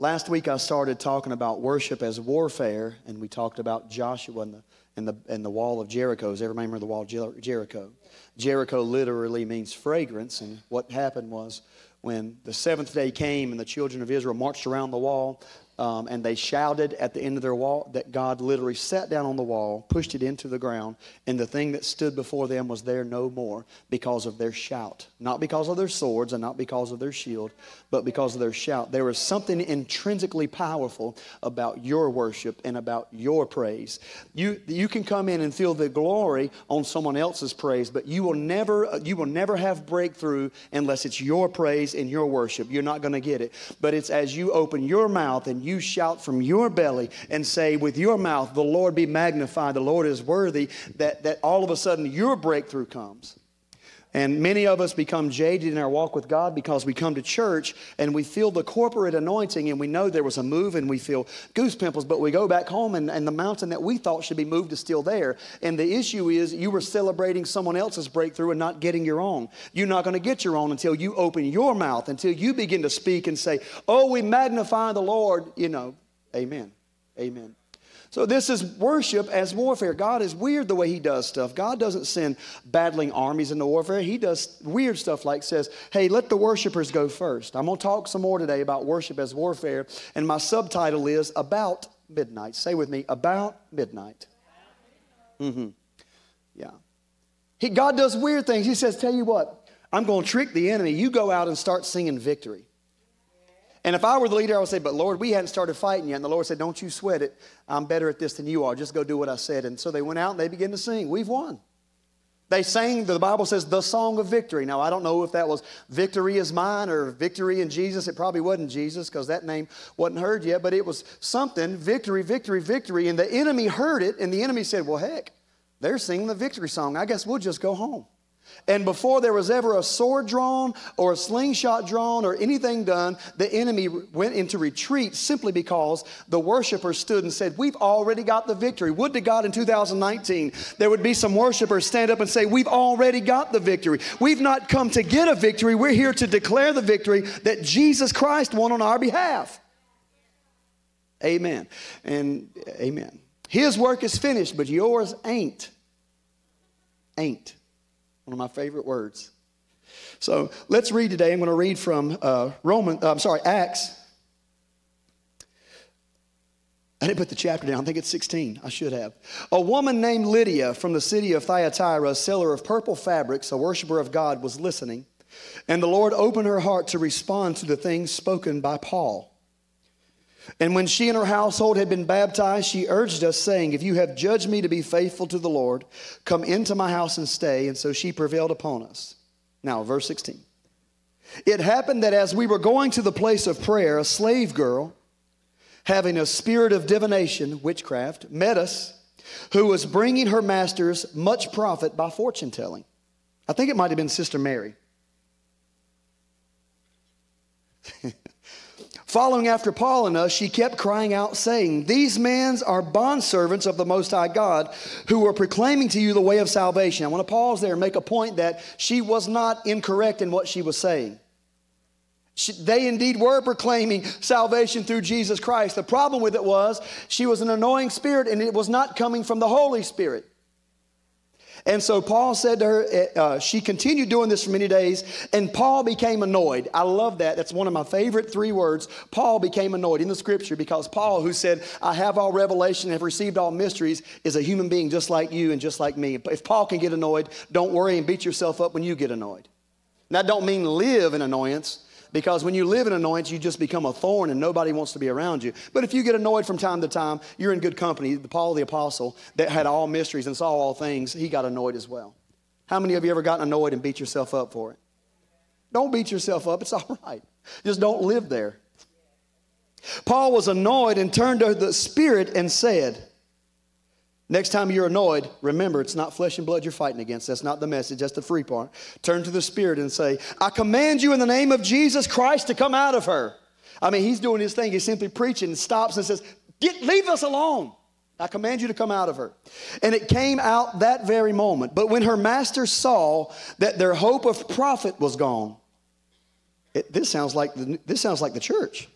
Last week I started talking about worship as warfare, and we talked about Joshua and the, and the, and the wall of Jericho. Does everybody remember the wall of Jer- Jericho? Jericho literally means fragrance, and what happened was when the seventh day came and the children of Israel marched around the wall, um, and they shouted at the end of their wall that God literally sat down on the wall, pushed it into the ground, and the thing that stood before them was there no more because of their shout. Not because of their swords and not because of their shield, but because of their shout. There is something intrinsically powerful about your worship and about your praise. You, you can come in and feel the glory on someone else's praise, but you will never, you will never have breakthrough unless it's your praise and your worship. You're not going to get it. But it's as you open your mouth and shout from your belly and say with your mouth, The Lord be magnified, the Lord is worthy, that, that all of a sudden your breakthrough comes. And many of us become jaded in our walk with God because we come to church and we feel the corporate anointing and we know there was a move and we feel goose pimples, but we go back home and, and the mountain that we thought should be moved is still there. And the issue is you were celebrating someone else's breakthrough and not getting your own. You're not going to get your own until you open your mouth, until you begin to speak and say, Oh, we magnify the Lord. You know, amen. Amen. So, this is worship as warfare. God is weird the way He does stuff. God doesn't send battling armies into warfare. He does weird stuff like says, hey, let the worshipers go first. I'm going to talk some more today about worship as warfare. And my subtitle is About Midnight. Say with me, About Midnight. Mm-hmm. Yeah. He, God does weird things. He says, tell you what, I'm going to trick the enemy. You go out and start singing victory. And if I were the leader, I would say, But Lord, we hadn't started fighting yet. And the Lord said, Don't you sweat it. I'm better at this than you are. Just go do what I said. And so they went out and they began to sing. We've won. They sang, the Bible says, the song of victory. Now, I don't know if that was victory is mine or victory in Jesus. It probably wasn't Jesus because that name wasn't heard yet, but it was something victory, victory, victory. And the enemy heard it, and the enemy said, Well, heck, they're singing the victory song. I guess we'll just go home. And before there was ever a sword drawn or a slingshot drawn or anything done, the enemy went into retreat simply because the worshipers stood and said, We've already got the victory. Would to God in 2019 there would be some worshipers stand up and say, We've already got the victory. We've not come to get a victory, we're here to declare the victory that Jesus Christ won on our behalf. Amen. And amen. His work is finished, but yours ain't. Ain't. One of my favorite words. So let's read today. I'm going to read from uh, Roman. Uh, I'm sorry, Acts. I didn't put the chapter down. I think it's 16. I should have. A woman named Lydia from the city of Thyatira, a seller of purple fabrics, a worshiper of God, was listening. And the Lord opened her heart to respond to the things spoken by Paul. And when she and her household had been baptized, she urged us, saying, If you have judged me to be faithful to the Lord, come into my house and stay. And so she prevailed upon us. Now, verse 16. It happened that as we were going to the place of prayer, a slave girl, having a spirit of divination, witchcraft, met us, who was bringing her masters much profit by fortune telling. I think it might have been Sister Mary. Following after Paul and us, she kept crying out, saying, These men are bondservants of the Most High God who are proclaiming to you the way of salvation. I want to pause there and make a point that she was not incorrect in what she was saying. She, they indeed were proclaiming salvation through Jesus Christ. The problem with it was she was an annoying spirit and it was not coming from the Holy Spirit. And so Paul said to her, eh, uh, she continued doing this for many days, and Paul became annoyed. I love that. That's one of my favorite three words. Paul became annoyed in the scripture because Paul, who said, I have all revelation, have received all mysteries, is a human being just like you and just like me. If Paul can get annoyed, don't worry and beat yourself up when you get annoyed. That don't mean live in annoyance. Because when you live in annoyance, you just become a thorn and nobody wants to be around you. But if you get annoyed from time to time, you're in good company. Paul the Apostle, that had all mysteries and saw all things, he got annoyed as well. How many of you ever gotten annoyed and beat yourself up for it? Don't beat yourself up, it's all right. Just don't live there. Paul was annoyed and turned to the Spirit and said, Next time you're annoyed, remember it's not flesh and blood you're fighting against. That's not the message, that's the free part. Turn to the Spirit and say, I command you in the name of Jesus Christ to come out of her. I mean, he's doing his thing. He's simply preaching and stops and says, Get, Leave us alone. I command you to come out of her. And it came out that very moment. But when her master saw that their hope of profit was gone, it, this, sounds like the, this sounds like the church.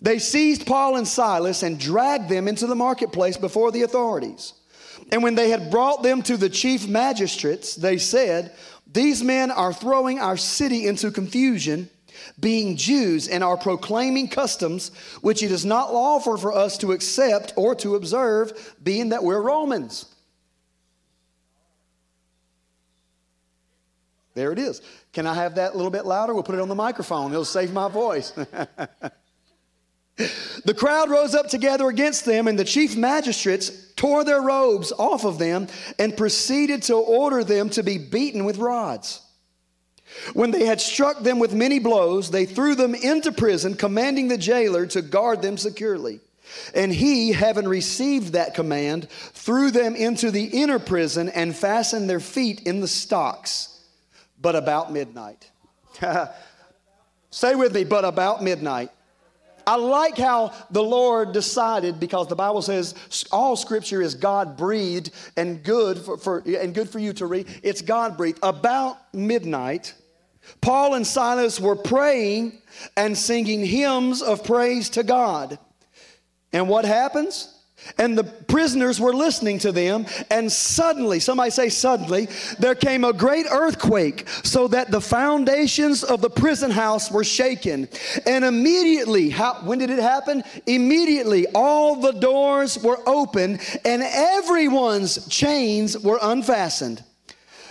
They seized Paul and Silas and dragged them into the marketplace before the authorities. And when they had brought them to the chief magistrates, they said, These men are throwing our city into confusion, being Jews, and are proclaiming customs which it is not lawful for us to accept or to observe, being that we're Romans. There it is. Can I have that a little bit louder? We'll put it on the microphone. It'll save my voice. The crowd rose up together against them, and the chief magistrates tore their robes off of them and proceeded to order them to be beaten with rods. When they had struck them with many blows, they threw them into prison, commanding the jailer to guard them securely. And he, having received that command, threw them into the inner prison and fastened their feet in the stocks. But about midnight. Say with me, but about midnight. I like how the Lord decided because the Bible says all scripture is God breathed and good for, for, and good for you to read. It's God breathed. About midnight, Paul and Silas were praying and singing hymns of praise to God. And what happens? And the prisoners were listening to them, and suddenly, somebody say, suddenly, there came a great earthquake, so that the foundations of the prison house were shaken. And immediately, how, when did it happen? Immediately, all the doors were open, and everyone's chains were unfastened.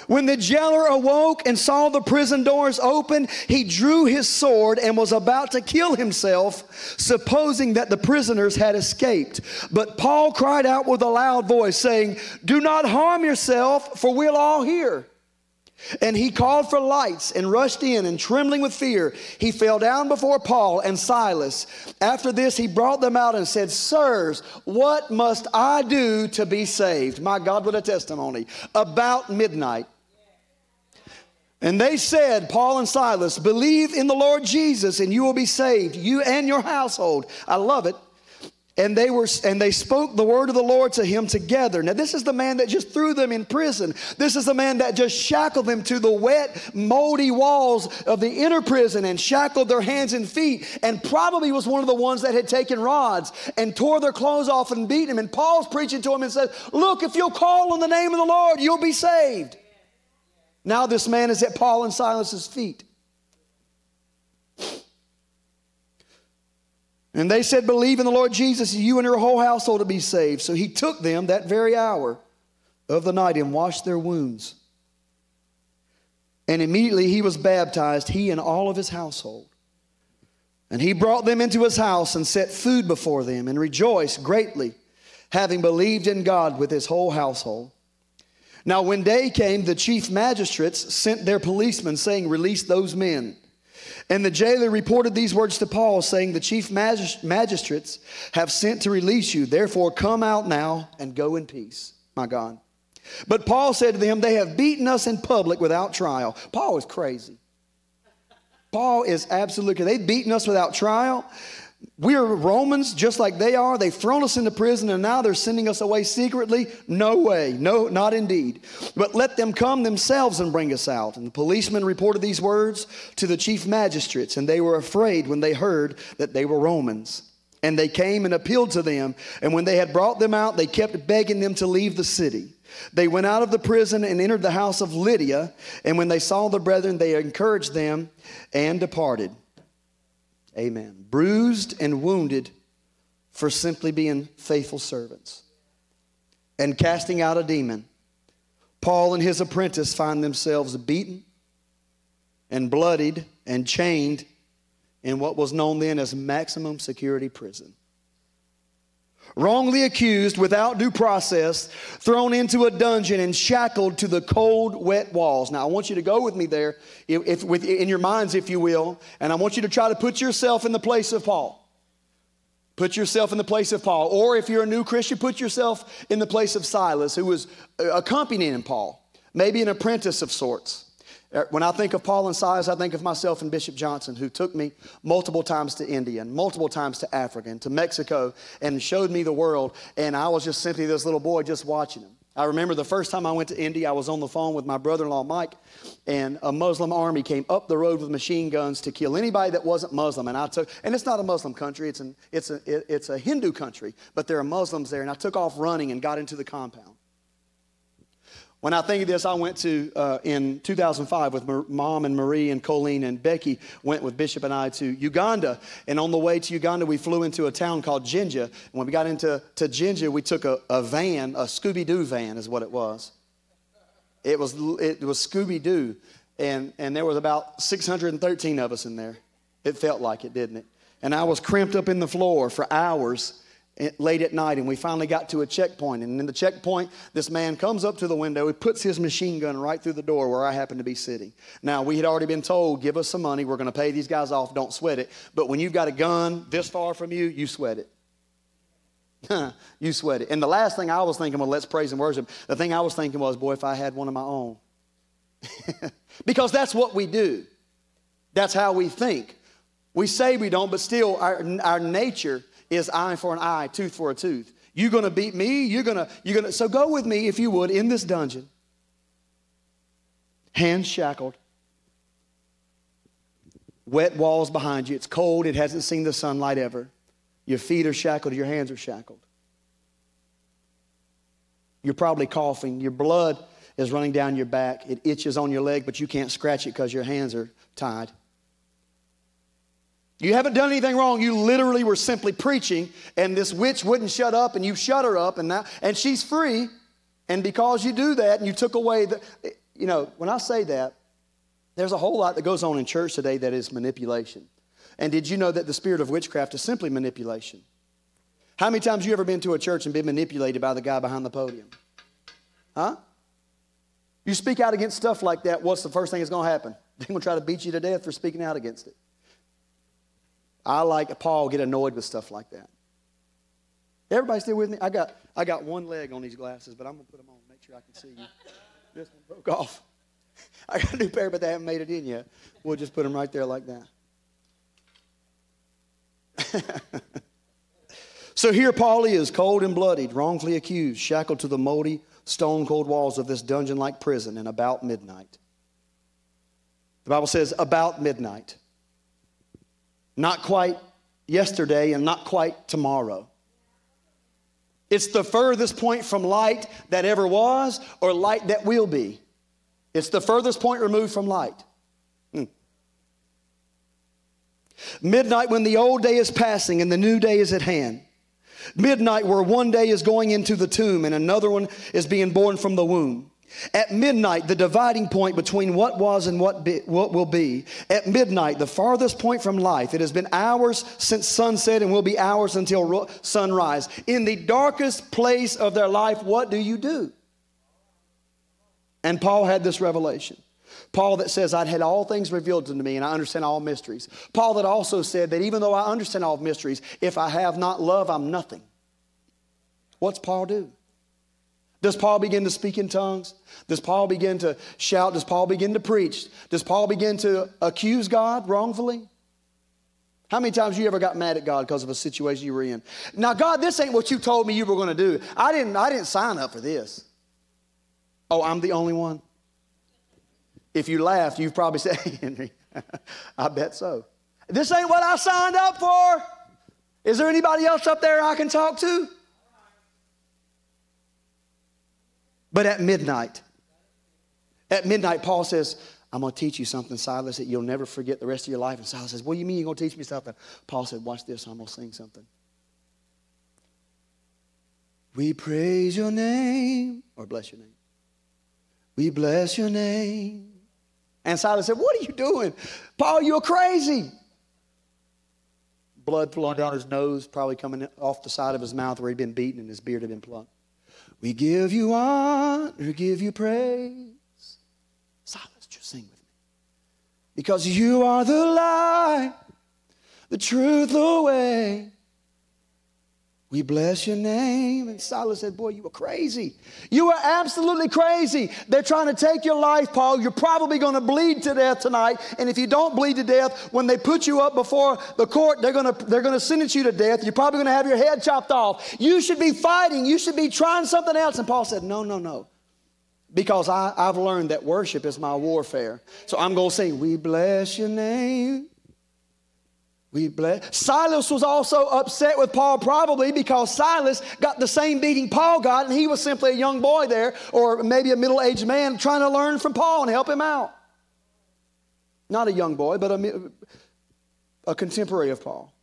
When the jailer awoke and saw the prison doors open, he drew his sword and was about to kill himself, supposing that the prisoners had escaped. But Paul cried out with a loud voice, saying, Do not harm yourself, for we'll all hear. And he called for lights and rushed in, and trembling with fear, he fell down before Paul and Silas. After this, he brought them out and said, Sirs, what must I do to be saved? My God, what a testimony. About midnight, and they said, Paul and Silas, believe in the Lord Jesus and you will be saved, you and your household. I love it. And they were and they spoke the word of the Lord to him together. Now this is the man that just threw them in prison. This is the man that just shackled them to the wet, moldy walls of the inner prison and shackled their hands and feet and probably was one of the ones that had taken rods and tore their clothes off and beat them. And Paul's preaching to him and says, "Look, if you'll call on the name of the Lord, you'll be saved." Now this man is at Paul and Silas's feet. And they said, Believe in the Lord Jesus, you and your whole household will be saved. So he took them that very hour of the night and washed their wounds. And immediately he was baptized, he and all of his household. And he brought them into his house and set food before them and rejoiced greatly, having believed in God with his whole household. Now, when day came, the chief magistrates sent their policemen, saying, Release those men. And the jailer reported these words to Paul, saying, The chief magistrates have sent to release you. Therefore, come out now and go in peace, my God. But Paul said to them, They have beaten us in public without trial. Paul is crazy. Paul is absolutely, they've beaten us without trial. We are Romans just like they are. They've thrown us into prison and now they're sending us away secretly. No way. No, not indeed. But let them come themselves and bring us out. And the policemen reported these words to the chief magistrates, and they were afraid when they heard that they were Romans. And they came and appealed to them. And when they had brought them out, they kept begging them to leave the city. They went out of the prison and entered the house of Lydia. And when they saw the brethren, they encouraged them and departed. Amen. Bruised and wounded for simply being faithful servants and casting out a demon. Paul and his apprentice find themselves beaten and bloodied and chained in what was known then as maximum security prison wrongly accused without due process, thrown into a dungeon and shackled to the cold, wet walls. Now, I want you to go with me there, if, if, with, in your minds, if you will, and I want you to try to put yourself in the place of Paul. Put yourself in the place of Paul. Or if you're a new Christian, put yourself in the place of Silas, who was uh, accompanying Paul, maybe an apprentice of sorts. Uh, when I think of Paul and Silas, I think of myself and Bishop Johnson, who took me multiple times to India and multiple times to Africa and to Mexico and showed me the world. And I was just simply this little boy just watching them. I remember the first time I went to India, I was on the phone with my brother in law, Mike, and a Muslim army came up the road with machine guns to kill anybody that wasn't Muslim. And I took, and it's not a Muslim country, it's, an, it's, a, it's a Hindu country, but there are Muslims there. And I took off running and got into the compound. When I think of this, I went to, uh, in 2005 with mom and Marie and Colleen and Becky, went with Bishop and I to Uganda. And on the way to Uganda, we flew into a town called Jinja. And when we got into to Jinja, we took a, a van, a Scooby Doo van is what it was. It was, it was Scooby Doo. And, and there was about 613 of us in there. It felt like it, didn't it? And I was cramped up in the floor for hours late at night and we finally got to a checkpoint. And in the checkpoint this man comes up to the window. He puts his machine gun right through the door where i happen to be sitting. Now we had already been told give us some money. We're going to pay these guys off. Don't sweat it. But when you've got a gun this far from you you sweat it. You sweat it. And the last thing i was thinking well let's praise and worship. The thing i was thinking was boy if i had one of my own. Because that's what we do. That's how we think. We say we don't but still our, our nature is eye for an eye, tooth for a tooth. You're going to beat me. You're going to, you're going to, so go with me, if you would, in this dungeon. Hands shackled. Wet walls behind you. It's cold. It hasn't seen the sunlight ever. Your feet are shackled. Your hands are shackled. You're probably coughing. Your blood is running down your back. It itches on your leg, but you can't scratch it because your hands are tied. You haven't done anything wrong. You literally were simply preaching, and this witch wouldn't shut up, and you shut her up, and now, and she's free. And because you do that, and you took away the, you know, when I say that, there's a whole lot that goes on in church today that is manipulation. And did you know that the spirit of witchcraft is simply manipulation? How many times you ever been to a church and been manipulated by the guy behind the podium? Huh? You speak out against stuff like that, what's the first thing that's going to happen? They're going to try to beat you to death for speaking out against it. I, like Paul, get annoyed with stuff like that. Everybody still with me? I got, I got one leg on these glasses, but I'm going to put them on make sure I can see you. This one broke off. I got a new pair, but they haven't made it in yet. We'll just put them right there like that. so here Paul is, cold and bloodied, wrongfully accused, shackled to the moldy, stone cold walls of this dungeon like prison, and about midnight. The Bible says, about midnight. Not quite yesterday and not quite tomorrow. It's the furthest point from light that ever was or light that will be. It's the furthest point removed from light. Hmm. Midnight when the old day is passing and the new day is at hand. Midnight where one day is going into the tomb and another one is being born from the womb. At midnight, the dividing point between what was and what, be, what will be. At midnight, the farthest point from life. It has been hours since sunset and will be hours until sunrise. In the darkest place of their life, what do you do? And Paul had this revelation. Paul that says, I'd had all things revealed unto me and I understand all mysteries. Paul that also said that even though I understand all mysteries, if I have not love, I'm nothing. What's Paul do? Does Paul begin to speak in tongues? Does Paul begin to shout? Does Paul begin to preach? Does Paul begin to accuse God wrongfully? How many times you ever got mad at God because of a situation you were in? Now, God, this ain't what you told me you were going to do. I didn't, I didn't sign up for this. Oh, I'm the only one? If you laughed, you've probably said, hey, Henry, I bet so. This ain't what I signed up for. Is there anybody else up there I can talk to? But at midnight, at midnight, Paul says, I'm going to teach you something, Silas, that you'll never forget the rest of your life. And Silas says, What do you mean you're going to teach me something? Paul said, Watch this, I'm going to sing something. We praise your name, or bless your name. We bless your name. And Silas said, What are you doing? Paul, you're crazy. Blood flowing down his nose, probably coming off the side of his mouth where he'd been beaten and his beard had been plucked. We give you honor, give you praise. Silas, just sing with me. Because you are the light, the truth, the way. We bless your name. And Silas said, Boy, you were crazy. You were absolutely crazy. They're trying to take your life, Paul. You're probably going to bleed to death tonight. And if you don't bleed to death, when they put you up before the court, they're going to, they're going to sentence you to death. You're probably going to have your head chopped off. You should be fighting. You should be trying something else. And Paul said, No, no, no. Because I, I've learned that worship is my warfare. So I'm going to sing, We bless your name. We bless. Silas was also upset with Paul, probably because Silas got the same beating Paul got, and he was simply a young boy there, or maybe a middle aged man trying to learn from Paul and help him out. Not a young boy, but a, a contemporary of Paul.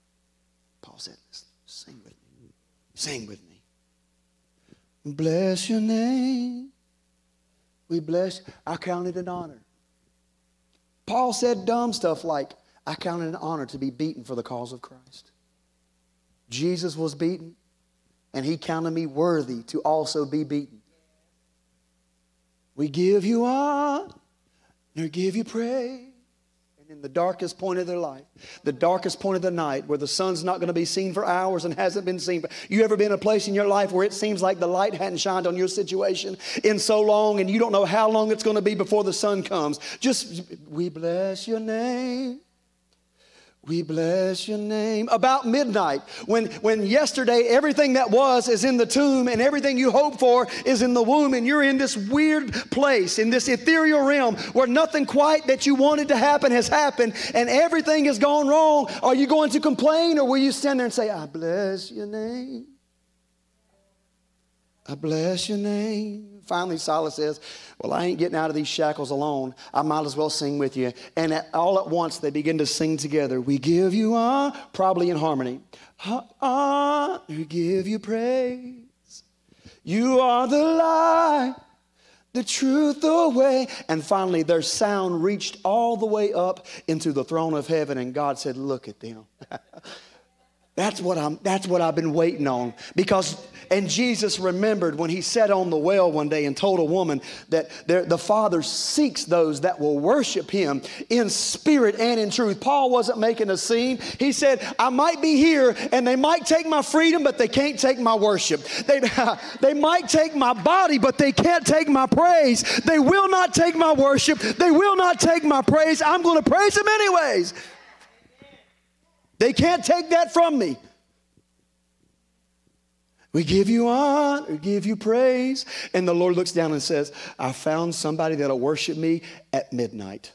Paul said, Sing with me. Sing with me. Bless your name. We bless. I count it an honor. Paul said dumb stuff like, I count it an honor to be beaten for the cause of Christ. Jesus was beaten, and he counted me worthy to also be beaten. We give you honor, give you praise And in the darkest point of their life, the darkest point of the night where the sun's not going to be seen for hours and hasn't been seen. You ever been in a place in your life where it seems like the light hadn't shined on your situation in so long and you don't know how long it's going to be before the sun comes? Just, we bless your name. We bless your name. About midnight, when, when yesterday everything that was is in the tomb and everything you hope for is in the womb, and you're in this weird place, in this ethereal realm where nothing quite that you wanted to happen has happened and everything has gone wrong, are you going to complain or will you stand there and say, I bless your name? I bless your name. Finally, Silas says, Well, I ain't getting out of these shackles alone. I might as well sing with you. And at, all at once, they begin to sing together. We give you honor, probably in harmony. We give you praise. You are the light, the truth, the way. And finally, their sound reached all the way up into the throne of heaven, and God said, Look at them. that's what I'm that's what I've been waiting on. Because and Jesus remembered when he sat on the well one day and told a woman that the Father seeks those that will worship him in spirit and in truth. Paul wasn't making a scene. He said, I might be here and they might take my freedom, but they can't take my worship. They, they might take my body, but they can't take my praise. They will not take my worship. They will not take my praise. I'm going to praise him anyways. They can't take that from me. We give you honor, we give you praise. And the Lord looks down and says, I found somebody that'll worship me at midnight.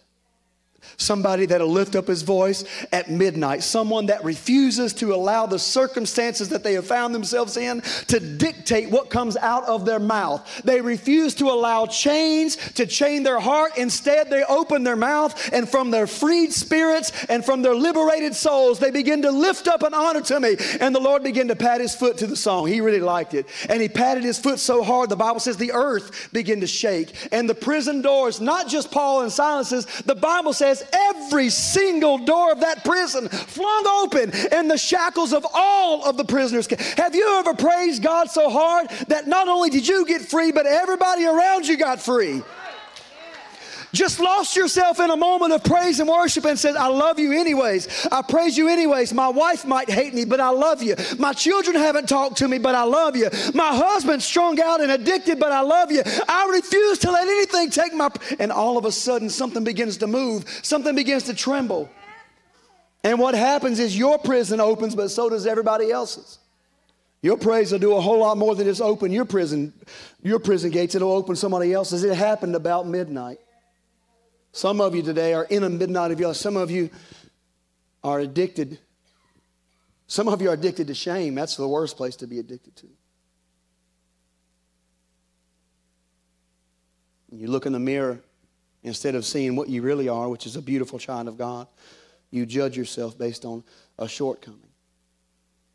Somebody that'll lift up his voice at midnight. Someone that refuses to allow the circumstances that they have found themselves in to dictate what comes out of their mouth. They refuse to allow chains to chain their heart. Instead, they open their mouth and from their freed spirits and from their liberated souls, they begin to lift up an honor to me. And the Lord began to pat his foot to the song. He really liked it. And he patted his foot so hard, the Bible says the earth began to shake. And the prison doors, not just Paul and Silas's, the Bible says every single door of that prison flung open and the shackles of all of the prisoners. Have you ever praised God so hard that not only did you get free, but everybody around you got free? Just lost yourself in a moment of praise and worship and said, I love you anyways. I praise you anyways. My wife might hate me, but I love you. My children haven't talked to me, but I love you. My husband's strung out and addicted, but I love you. I refuse to let anything take my. And all of a sudden, something begins to move, something begins to tremble. And what happens is your prison opens, but so does everybody else's. Your praise will do a whole lot more than just open your prison, your prison gates. It'll open somebody else's. It happened about midnight. Some of you today are in a midnight of your life. Some of you are addicted. Some of you are addicted to shame. That's the worst place to be addicted to. You look in the mirror, instead of seeing what you really are, which is a beautiful child of God, you judge yourself based on a shortcoming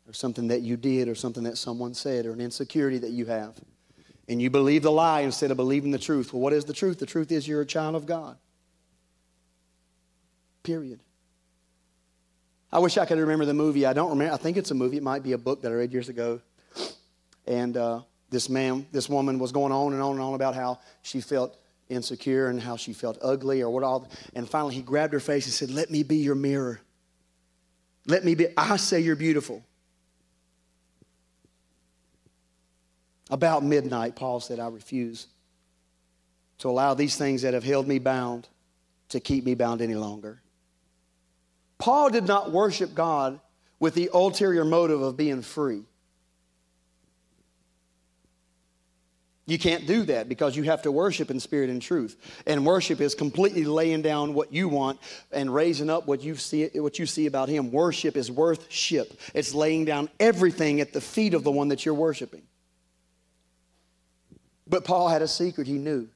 or something that you did or something that someone said or an insecurity that you have. And you believe the lie instead of believing the truth. Well, what is the truth? The truth is you're a child of God. Period. I wish I could remember the movie. I don't remember. I think it's a movie. It might be a book that I read years ago. And uh, this man, this woman was going on and on and on about how she felt insecure and how she felt ugly or what all. And finally, he grabbed her face and said, Let me be your mirror. Let me be. I say you're beautiful. About midnight, Paul said, I refuse to allow these things that have held me bound to keep me bound any longer. Paul did not worship God with the ulterior motive of being free. You can't do that because you have to worship in spirit and truth. And worship is completely laying down what you want and raising up what you see, what you see about Him. Worship is worship. It's laying down everything at the feet of the one that you're worshiping. But Paul had a secret he knew.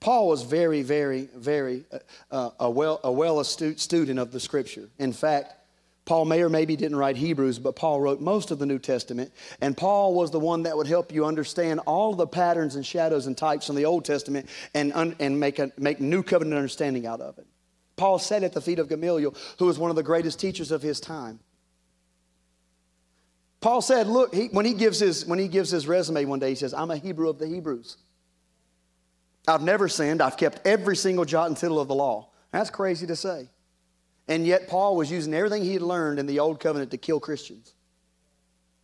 Paul was very, very, very uh, uh a well, a well astute student of the Scripture. In fact, Paul may or maybe didn't write Hebrews, but Paul wrote most of the New Testament. And Paul was the one that would help you understand all the patterns and shadows and types from the Old Testament and, un, and make, a, make new covenant understanding out of it. Paul sat at the feet of Gamaliel, who was one of the greatest teachers of his time. Paul said, look, he, when, he gives his, when he gives his resume one day, he says, I'm a Hebrew of the Hebrews. I've never sinned. I've kept every single jot and tittle of the law. That's crazy to say. And yet, Paul was using everything he had learned in the Old Covenant to kill Christians.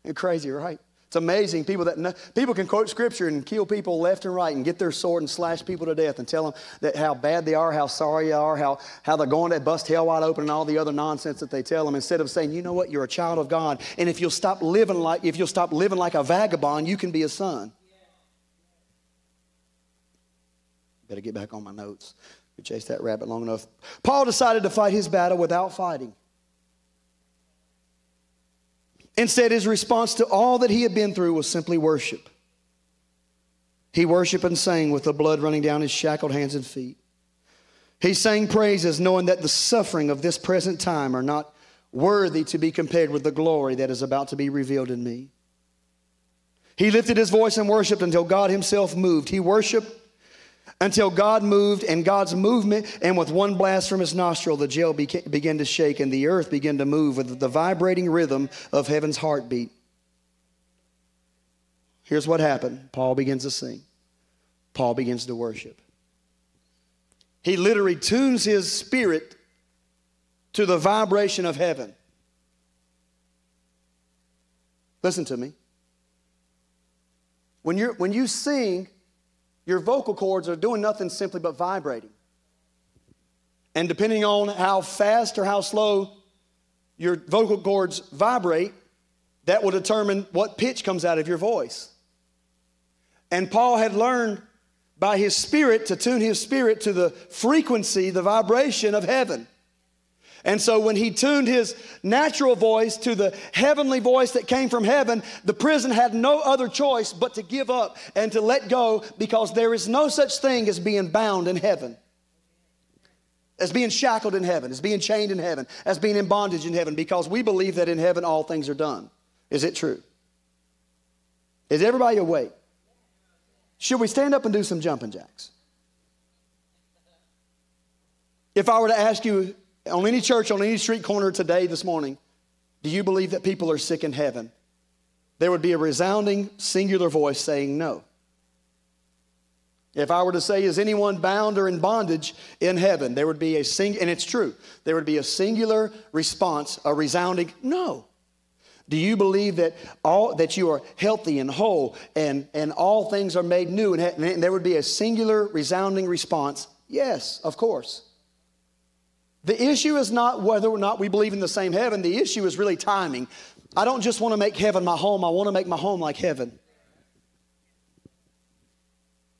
And crazy, right? It's amazing. People that know, people can quote scripture and kill people left and right and get their sword and slash people to death and tell them that how bad they are, how sorry they are, how, how they're going to bust hell wide open and all the other nonsense that they tell them instead of saying, you know what, you're a child of God. And if you'll stop living like if you'll stop living like a vagabond, you can be a son. Better get back on my notes. We chased that rabbit long enough. Paul decided to fight his battle without fighting. Instead, his response to all that he had been through was simply worship. He worshiped and sang with the blood running down his shackled hands and feet. He sang praises knowing that the suffering of this present time are not worthy to be compared with the glory that is about to be revealed in me. He lifted his voice and worshiped until God himself moved. He worshiped until God moved and God's movement, and with one blast from his nostril, the jail began to shake and the earth began to move with the vibrating rhythm of heaven's heartbeat. Here's what happened Paul begins to sing, Paul begins to worship. He literally tunes his spirit to the vibration of heaven. Listen to me. When, you're, when you sing, your vocal cords are doing nothing simply but vibrating. And depending on how fast or how slow your vocal cords vibrate, that will determine what pitch comes out of your voice. And Paul had learned by his spirit to tune his spirit to the frequency, the vibration of heaven. And so when he tuned his natural voice to the heavenly voice that came from heaven, the prison had no other choice but to give up and to let go because there is no such thing as being bound in heaven. As being shackled in heaven, as being chained in heaven, as being in bondage in heaven, because we believe that in heaven all things are done. Is it true? Is everybody awake? Should we stand up and do some jumping jacks? If I were to ask you, on any church, on any street corner today, this morning, do you believe that people are sick in heaven? There would be a resounding singular voice saying no. If I were to say, is anyone bound or in bondage in heaven? There would be a sing, and it's true, there would be a singular response, a resounding no. Do you believe that all that you are healthy and whole and, and all things are made new? And, and there would be a singular resounding response, yes, of course. The issue is not whether or not we believe in the same heaven. The issue is really timing. I don't just want to make heaven my home, I want to make my home like heaven.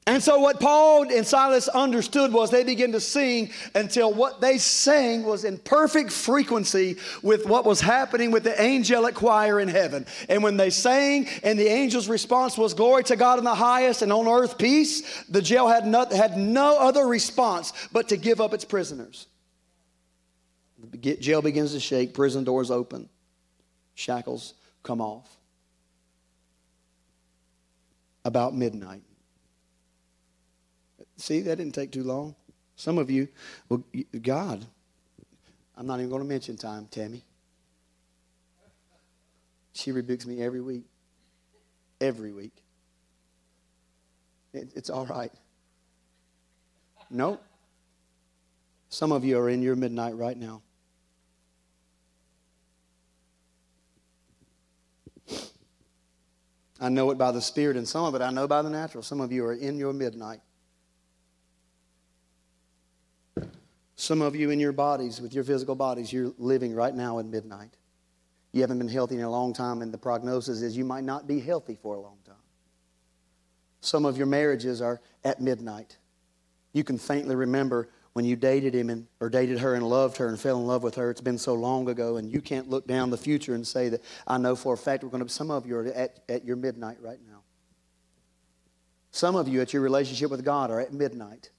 And so, what Paul and Silas understood was they began to sing until what they sang was in perfect frequency with what was happening with the angelic choir in heaven. And when they sang, and the angel's response was, Glory to God in the highest, and on earth peace, the jail had no, had no other response but to give up its prisoners. The jail begins to shake, prison doors open, shackles come off. About midnight. See, that didn't take too long. Some of you, well, God, I'm not even going to mention time, Tammy. She rebukes me every week. Every week. It, it's all right. No. Some of you are in your midnight right now. I know it by the Spirit, and some of it I know by the natural. Some of you are in your midnight. Some of you in your bodies, with your physical bodies, you're living right now in midnight. You haven't been healthy in a long time, and the prognosis is you might not be healthy for a long time. Some of your marriages are at midnight. You can faintly remember when you dated him and, or dated her and loved her and fell in love with her. It's been so long ago, and you can't look down the future and say that I know for a fact we're going to. Be some of you are at, at your midnight right now. Some of you at your relationship with God are at midnight.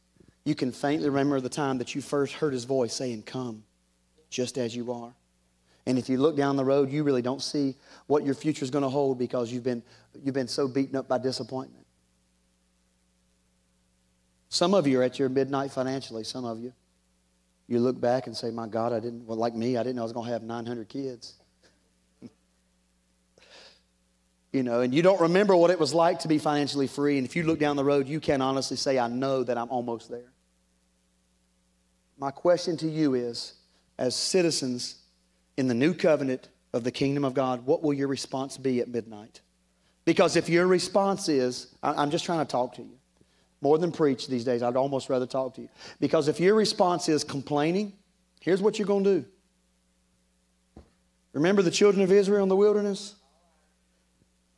You can faintly remember the time that you first heard his voice saying, Come, just as you are. And if you look down the road, you really don't see what your future is going to hold because you've been, you've been so beaten up by disappointment. Some of you are at your midnight financially, some of you. You look back and say, My God, I didn't, well, like me, I didn't know I was going to have 900 kids. you know, and you don't remember what it was like to be financially free. And if you look down the road, you can honestly say, I know that I'm almost there. My question to you is as citizens in the new covenant of the kingdom of God, what will your response be at midnight? Because if your response is, I'm just trying to talk to you more than preach these days, I'd almost rather talk to you. Because if your response is complaining, here's what you're going to do. Remember the children of Israel in the wilderness?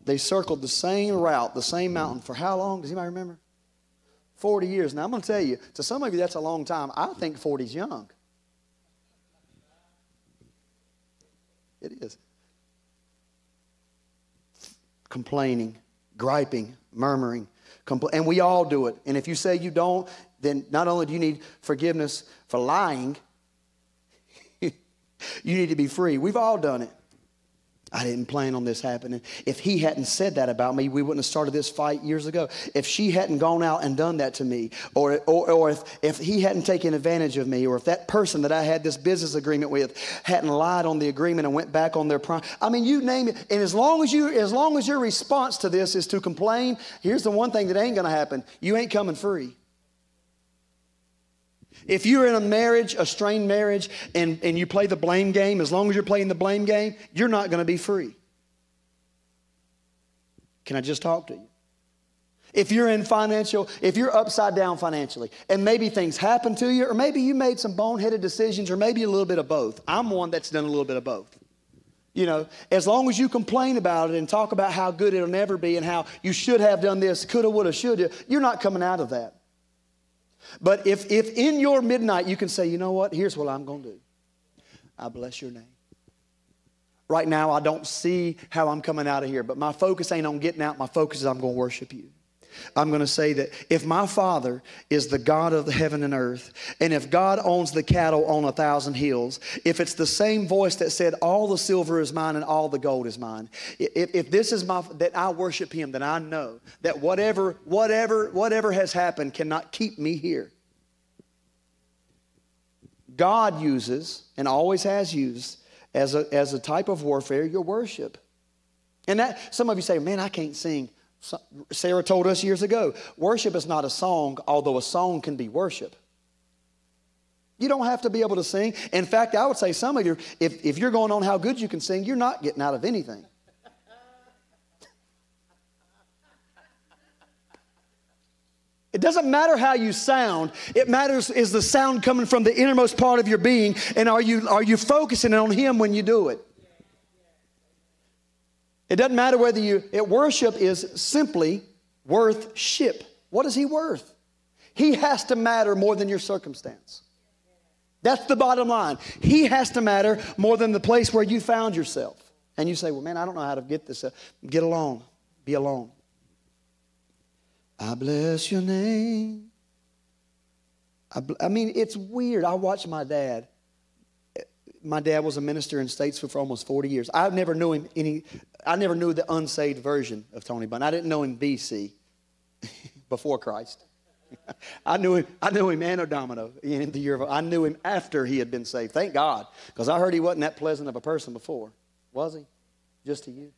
They circled the same route, the same mountain for how long? Does anybody remember? 40 years. Now, I'm going to tell you, to some of you, that's a long time. I think 40 is young. It is. Complaining, griping, murmuring. Compl- and we all do it. And if you say you don't, then not only do you need forgiveness for lying, you need to be free. We've all done it. I didn't plan on this happening. If he hadn't said that about me, we wouldn't have started this fight years ago. If she hadn't gone out and done that to me, or, or, or if, if he hadn't taken advantage of me, or if that person that I had this business agreement with hadn't lied on the agreement and went back on their prom, I mean, you name it. And as long as you, as long as your response to this is to complain, here's the one thing that ain't to happen: you ain't coming free. If you're in a marriage, a strained marriage, and, and you play the blame game, as long as you're playing the blame game, you're not going to be free. Can I just talk to you? If you're in financial, if you're upside down financially, and maybe things happen to you, or maybe you made some boneheaded decisions, or maybe a little bit of both. I'm one that's done a little bit of both. You know, as long as you complain about it and talk about how good it'll never be and how you should have done this, coulda, woulda, shoulda, you're not coming out of that. But if, if in your midnight you can say, you know what, here's what I'm going to do I bless your name. Right now, I don't see how I'm coming out of here, but my focus ain't on getting out. My focus is I'm going to worship you. I'm going to say that if my Father is the God of the heaven and earth, and if God owns the cattle on a thousand hills, if it's the same voice that said, All the silver is mine and all the gold is mine, if, if this is my, that I worship Him, then I know that whatever, whatever, whatever has happened cannot keep me here. God uses, and always has used, as a, as a type of warfare, your worship. And that, some of you say, Man, I can't sing. Sarah told us years ago worship is not a song, although a song can be worship. You don't have to be able to sing. In fact, I would say some of you, if, if you're going on how good you can sing, you're not getting out of anything. It doesn't matter how you sound. It matters is the sound coming from the innermost part of your being, and are you, are you focusing on Him when you do it? It doesn't matter whether you, it, worship is simply worth ship. What is he worth? He has to matter more than your circumstance. That's the bottom line. He has to matter more than the place where you found yourself. And you say, well, man, I don't know how to get this. Uh, get along. Be alone. I bless your name. I, I mean, it's weird. I watched my dad my dad was a minister in Statesville for almost 40 years. I never knew him any, I never knew the unsaved version of Tony Bunn. I didn't know him BC, before Christ. I knew him, I knew him anno domino in the year of, I knew him after he had been saved. Thank God, because I heard he wasn't that pleasant of a person before. Was he? Just to you?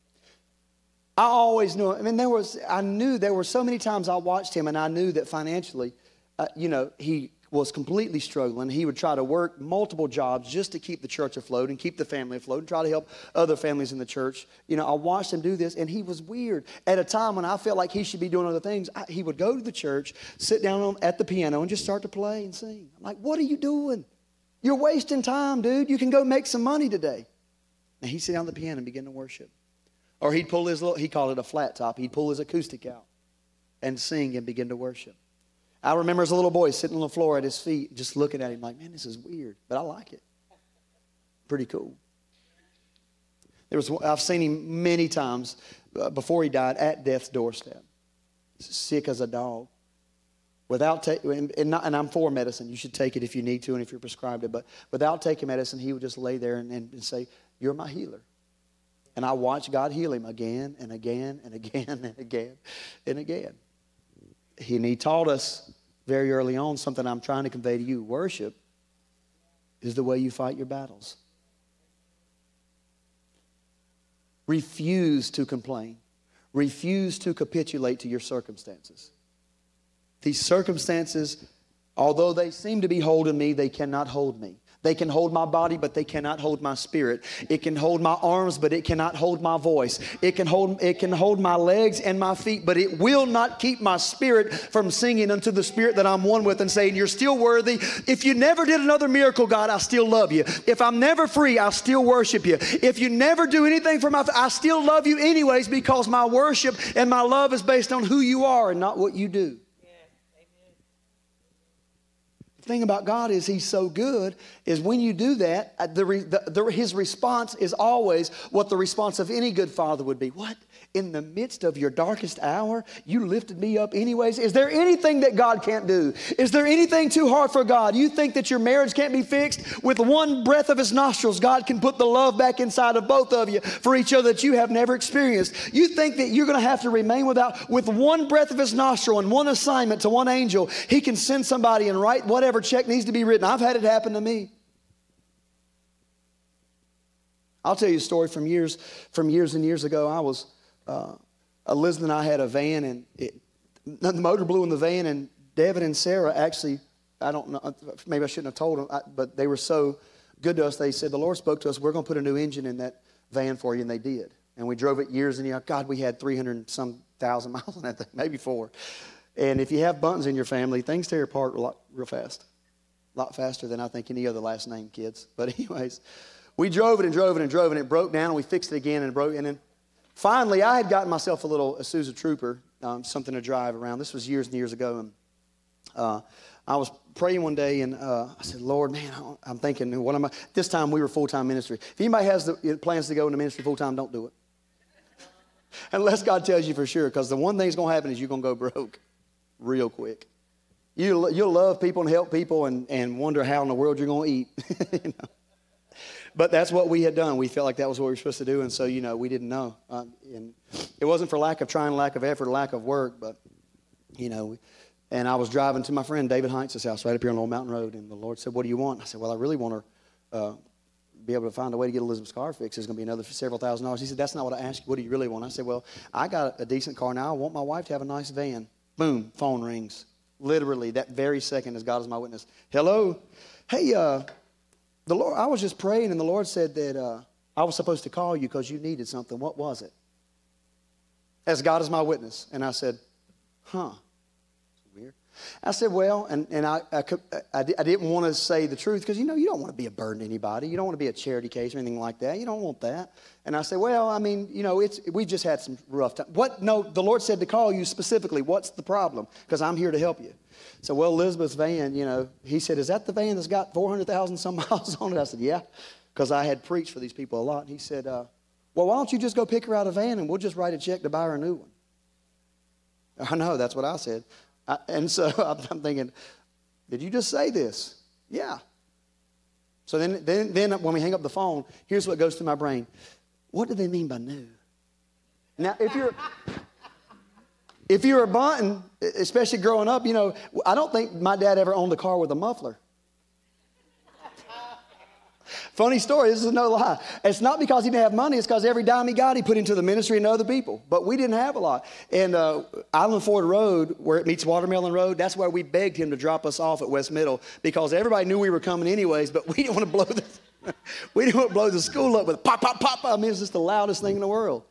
I always knew. I mean, there was. I knew there were so many times I watched him, and I knew that financially, uh, you know, he was completely struggling. He would try to work multiple jobs just to keep the church afloat and keep the family afloat and try to help other families in the church. You know, I watched him do this, and he was weird. At a time when I felt like he should be doing other things, I, he would go to the church, sit down at the piano, and just start to play and sing. I'm like, what are you doing? You're wasting time, dude. You can go make some money today. And he'd sit down at the piano and begin to worship. Or he'd pull his little, he called it a flat top, he'd pull his acoustic out and sing and begin to worship. I remember as a little boy sitting on the floor at his feet, just looking at him like, man, this is weird, but I like it. Pretty cool. There was, I've seen him many times uh, before he died at death's doorstep, sick as a dog. Without taking, and, and, and, I'm for medicine. You should take it if you need to and if you're prescribed it. But without taking medicine, he would just lay there and, and say, You're my healer. And I watched God heal him again and again and again and again and again. And he taught us very early on something I'm trying to convey to you. Worship is the way you fight your battles. Refuse to complain. Refuse to capitulate to your circumstances. These circumstances, although they seem to be holding me, they cannot hold me. They can hold my body, but they cannot hold my spirit. It can hold my arms, but it cannot hold my voice. It can hold, it can hold my legs and my feet, but it will not keep my spirit from singing unto the spirit that I'm one with and saying, You're still worthy. If you never did another miracle, God, I still love you. If I'm never free, I still worship you. If you never do anything for my, I still love you anyways because my worship and my love is based on who you are and not what you do thing about God is He's so good, is when you do that, uh, the, the, the, His response is always what the response of any good father would be. What? In the midst of your darkest hour, you lifted me up anyways? Is there anything that God can't do? Is there anything too hard for God? You think that your marriage can't be fixed? With one breath of His nostrils, God can put the love back inside of both of you for each other that you have never experienced. You think that you're going to have to remain without, with one breath of His nostril and one assignment to one angel, He can send somebody and write whatever check needs to be written. I've had it happen to me. I'll tell you a story from years, from years and years ago. I was uh, Elizabeth and I had a van, and it, the motor blew in the van, and Devin and Sarah actually, I don't know, maybe I shouldn't have told them, I, but they were so good to us. They said, The Lord spoke to us, we're going to put a new engine in that van for you, and they did. And we drove it years and years. God, we had 300 some thousand miles on that thing, maybe four. And if you have Buntons in your family, things tear apart real, real fast. A lot faster than I think any other last name kids. But, anyways, we drove it and drove it and drove it, and it broke down, and we fixed it again, and it broke. And then finally, I had gotten myself a little Isuzu Trooper, um, something to drive around. This was years and years ago. And uh, I was praying one day, and uh, I said, Lord, man, I'm thinking, what am I? This time we were full time ministry. If anybody has the plans to go into ministry full time, don't do it. Unless God tells you for sure, because the one thing that's going to happen is you're going to go broke real quick. You, you'll love people and help people and, and wonder how in the world you're going to eat. you know? But that's what we had done. We felt like that was what we were supposed to do, and so you know we didn't know. Um, and it wasn't for lack of trying, lack of effort, lack of work, but you know. And I was driving to my friend David Heintz's house right up here on Old Mountain Road, and the Lord said, "What do you want?" I said, "Well, I really want to uh, be able to find a way to get Elizabeth's car fixed. It's going to be another several thousand dollars." He said, "That's not what I asked you. What do you really want?" I said, "Well, I got a decent car now. I want my wife to have a nice van." Boom, phone rings. Literally, that very second, as God is my witness. Hello, hey, uh, the Lord, I was just praying, and the Lord said that uh, I was supposed to call you because you needed something. What was it? As God is my witness. And I said, huh. I said, well, and, and I, I, I, I didn't want to say the truth because, you know, you don't want to be a burden to anybody. You don't want to be a charity case or anything like that. You don't want that. And I said, well, I mean, you know, it's, we've just had some rough time. What? No, the Lord said to call you specifically. What's the problem? Because I'm here to help you. So, well, Elizabeth's van, you know, he said, Is that the van that's got 400,000 some miles on it? I said, Yeah, because I had preached for these people a lot. And he said, uh, Well, why don't you just go pick her out a van and we'll just write a check to buy her a new one? I know, that's what I said. And so I'm thinking, Did you just say this? Yeah. So then, then, then when we hang up the phone, here's what goes through my brain. What do they mean by new? Now, if you're if you're a Bunton, especially growing up, you know, I don't think my dad ever owned a car with a muffler. Funny story, this is no lie. It's not because he didn't have money, it's because every dime he got, he put into the ministry and other people. But we didn't have a lot. And uh, Island Ford Road, where it meets Watermelon Road, that's where we begged him to drop us off at West Middle because everybody knew we were coming anyways, but we didn't want to blow the, we didn't want to blow the school up with pop, pop, pop. I mean, it's just the loudest thing in the world.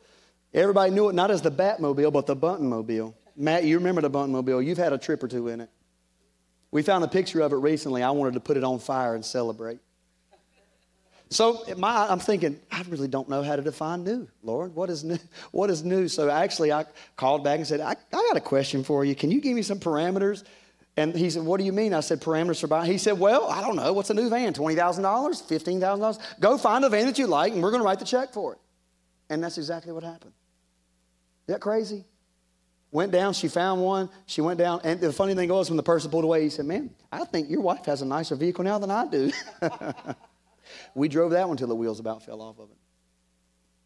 Everybody knew it not as the Batmobile, but the Buntonmobile. Matt, you remember the Buntonmobile. You've had a trip or two in it. We found a picture of it recently. I wanted to put it on fire and celebrate. So my, I'm thinking, I really don't know how to define new, Lord. What is new? What is new? So actually, I called back and said, I, I got a question for you. Can you give me some parameters? And he said, What do you mean? I said, Parameters for buying. He said, Well, I don't know. What's a new van? $20,000? $15,000? Go find a van that you like, and we're going to write the check for it. And that's exactly what happened. Isn't that crazy? Went down, she found one, she went down, and the funny thing was when the person pulled away, he said, Man, I think your wife has a nicer vehicle now than I do. We drove that one till the wheels about fell off of it.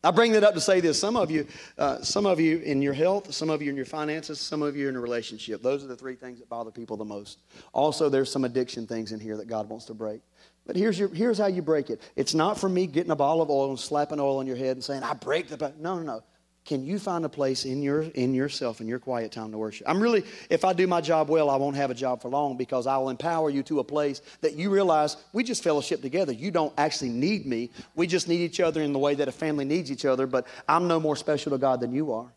I bring that up to say this. Some of you, uh, some of you in your health, some of you in your finances, some of you in a relationship. Those are the three things that bother people the most. Also, there's some addiction things in here that God wants to break. But here's, your, here's how you break it. It's not for me getting a bottle of oil and slapping oil on your head and saying, I break the... No, no, no. Can you find a place in, your, in yourself, in your quiet time to worship? I'm really, if I do my job well, I won't have a job for long because I will empower you to a place that you realize we just fellowship together. You don't actually need me. We just need each other in the way that a family needs each other, but I'm no more special to God than you are.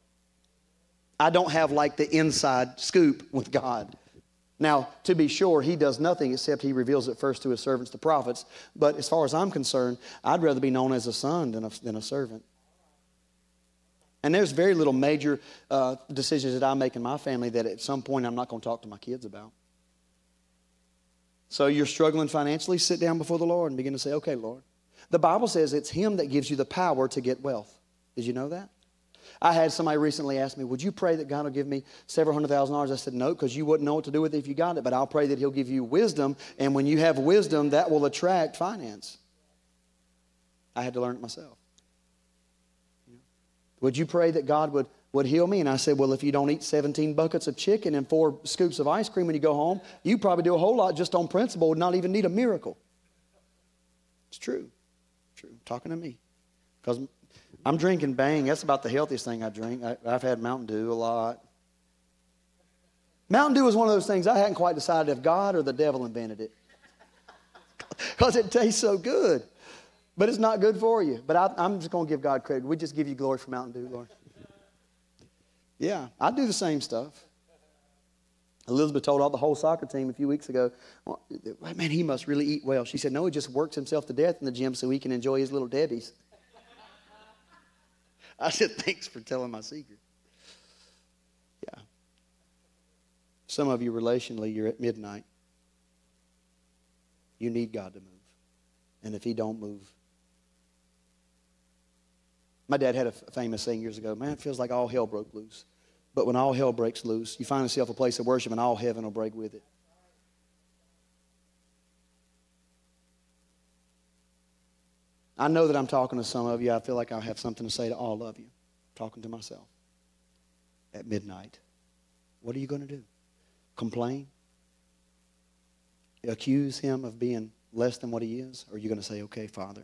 I don't have like the inside scoop with God. Now, to be sure, he does nothing except he reveals it first to his servants, the prophets. But as far as I'm concerned, I'd rather be known as a son than a, than a servant. And there's very little major uh, decisions that I make in my family that at some point I'm not going to talk to my kids about. So you're struggling financially, sit down before the Lord and begin to say, okay, Lord. The Bible says it's Him that gives you the power to get wealth. Did you know that? I had somebody recently ask me, Would you pray that God will give me several hundred thousand dollars? I said, No, because you wouldn't know what to do with it if you got it, but I'll pray that He'll give you wisdom. And when you have wisdom, that will attract finance. I had to learn it myself. Would you pray that God would, would heal me? And I said, Well, if you don't eat 17 buckets of chicken and four scoops of ice cream when you go home, you probably do a whole lot just on principle, would not even need a miracle. It's true. True. talking to me. Because I'm drinking bang. That's about the healthiest thing I drink. I, I've had Mountain Dew a lot. Mountain Dew was one of those things I hadn't quite decided if God or the devil invented it. Because it tastes so good. But it's not good for you. But I, am just going to give God credit. We just give you glory for Mountain Dew, Lord. Yeah, I do the same stuff. Elizabeth told all the whole soccer team a few weeks ago, well, man, he must really eat well. She said, no, he just works himself to death in the gym so he can enjoy his little Debbie's. I said, thanks for telling my secret. Yeah. Some of you relationally, you're at midnight. You need God to move. And if he don't move, my dad had a famous saying years ago man, it feels like all hell broke loose. But when all hell breaks loose, you find yourself a place of worship and all heaven will break with it. I know that I'm talking to some of you. I feel like I have something to say to all of you. I'm talking to myself at midnight. What are you going to do? Complain? Accuse him of being less than what he is? Or are you going to say, okay, Father,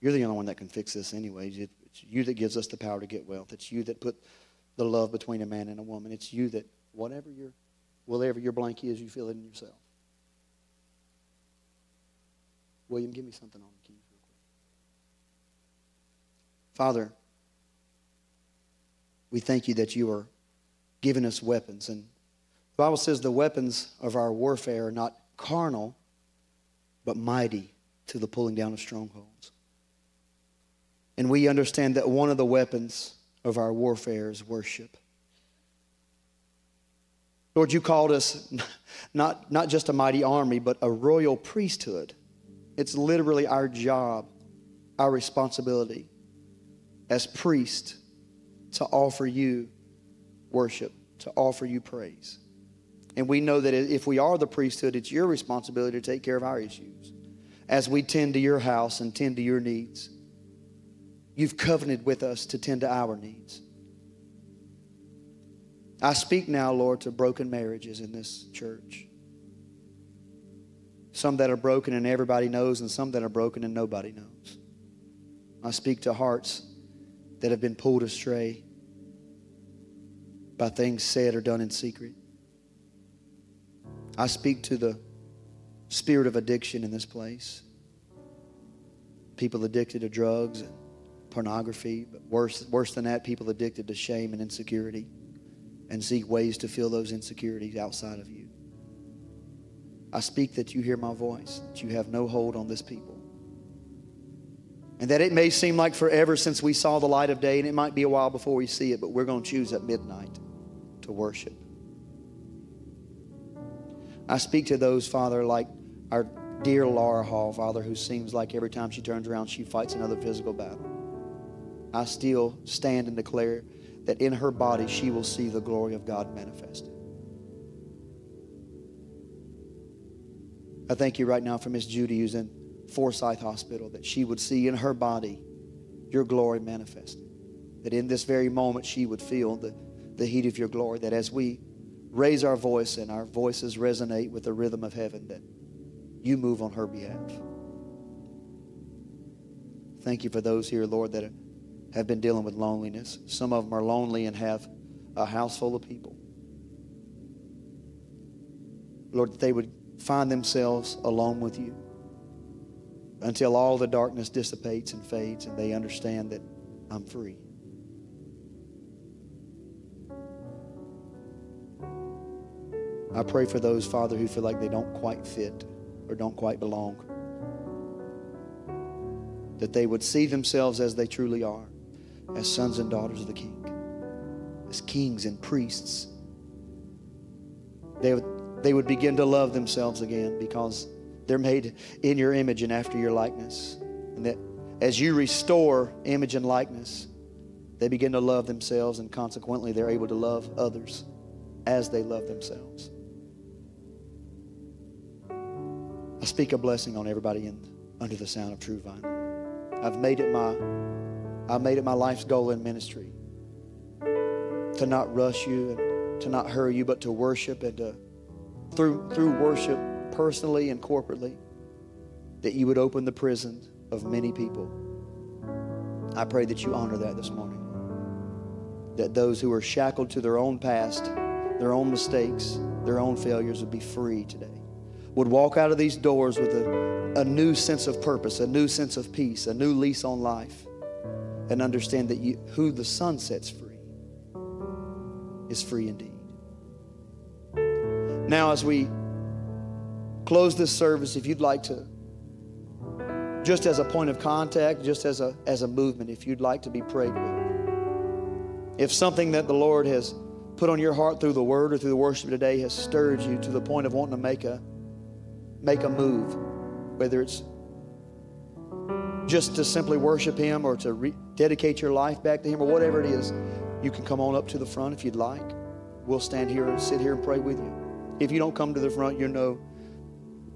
you're the only one that can fix this anyways. It's you that gives us the power to get wealth. It's you that put the love between a man and a woman. It's you that, whatever your, whatever your blank is, you fill it in yourself. William, give me something on the keys real quick. Father, we thank you that you are giving us weapons. And the Bible says the weapons of our warfare are not carnal, but mighty to the pulling down of strongholds. And we understand that one of the weapons of our warfare is worship. Lord, you called us not, not just a mighty army, but a royal priesthood. It's literally our job, our responsibility as priests to offer you worship, to offer you praise. And we know that if we are the priesthood, it's your responsibility to take care of our issues as we tend to your house and tend to your needs. You've covenanted with us to tend to our needs. I speak now, Lord, to broken marriages in this church. some that are broken and everybody knows, and some that are broken and nobody knows. I speak to hearts that have been pulled astray by things said or done in secret. I speak to the spirit of addiction in this place. People addicted to drugs and pornography, but worse, worse than that, people addicted to shame and insecurity and seek ways to fill those insecurities outside of you. I speak that you hear my voice, that you have no hold on this people. And that it may seem like forever since we saw the light of day, and it might be a while before we see it, but we're going to choose at midnight to worship. I speak to those, Father, like our dear Laura Hall, Father, who seems like every time she turns around, she fights another physical battle. I still stand and declare that in her body she will see the glory of God manifested. I thank you right now for Miss Judy, who's in Forsyth Hospital, that she would see in her body your glory manifested. That in this very moment she would feel the, the heat of your glory. That as we raise our voice and our voices resonate with the rhythm of heaven, that you move on her behalf. Thank you for those here, Lord, that have been dealing with loneliness. Some of them are lonely and have a house full of people. Lord, that they would find themselves alone with you until all the darkness dissipates and fades and they understand that I'm free. I pray for those, Father, who feel like they don't quite fit or don't quite belong. That they would see themselves as they truly are, as sons and daughters of the King, as kings and priests. They would, they would begin to love themselves again because they're made in your image and after your likeness. And that as you restore image and likeness, they begin to love themselves, and consequently, they're able to love others as they love themselves. I speak a blessing on everybody in, under the sound of True Vine. I've made it my I've made it my life's goal in ministry to not rush you and to not hurry you, but to worship and to through through worship personally and corporately, that you would open the prison of many people. I pray that you honor that this morning. That those who are shackled to their own past, their own mistakes, their own failures would be free today. Would walk out of these doors with a, a new sense of purpose, a new sense of peace, a new lease on life, and understand that you, who the Son sets free is free indeed. Now, as we close this service, if you'd like to, just as a point of contact, just as a, as a movement, if you'd like to be prayed with. If something that the Lord has put on your heart through the word or through the worship today has stirred you to the point of wanting to make a, make a move, whether it's just to simply worship Him or to re- dedicate your life back to Him or whatever it is, you can come on up to the front if you'd like. We'll stand here and sit here and pray with you. If you don't come to the front, you're no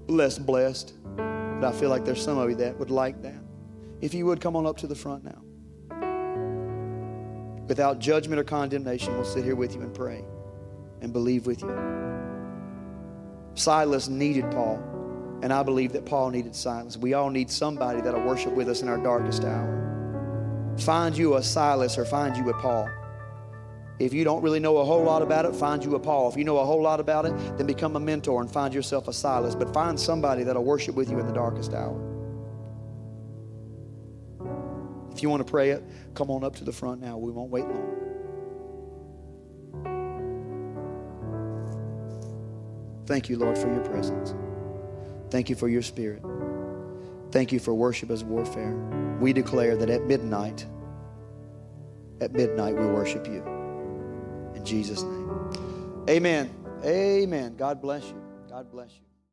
less blessed. But I feel like there's some of you that would like that. If you would come on up to the front now. Without judgment or condemnation, we'll sit here with you and pray and believe with you. Silas needed Paul, and I believe that Paul needed Silas. We all need somebody that'll worship with us in our darkest hour. Find you a Silas or find you a Paul. If you don't really know a whole lot about it, find you a Paul. If you know a whole lot about it, then become a mentor and find yourself a Silas. But find somebody that'll worship with you in the darkest hour. If you want to pray it, come on up to the front now. We won't wait long. Thank you, Lord, for your presence. Thank you for your spirit. Thank you for worship as warfare. We declare that at midnight, at midnight, we worship you. In Jesus' name. Amen. Amen. God bless you. God bless you.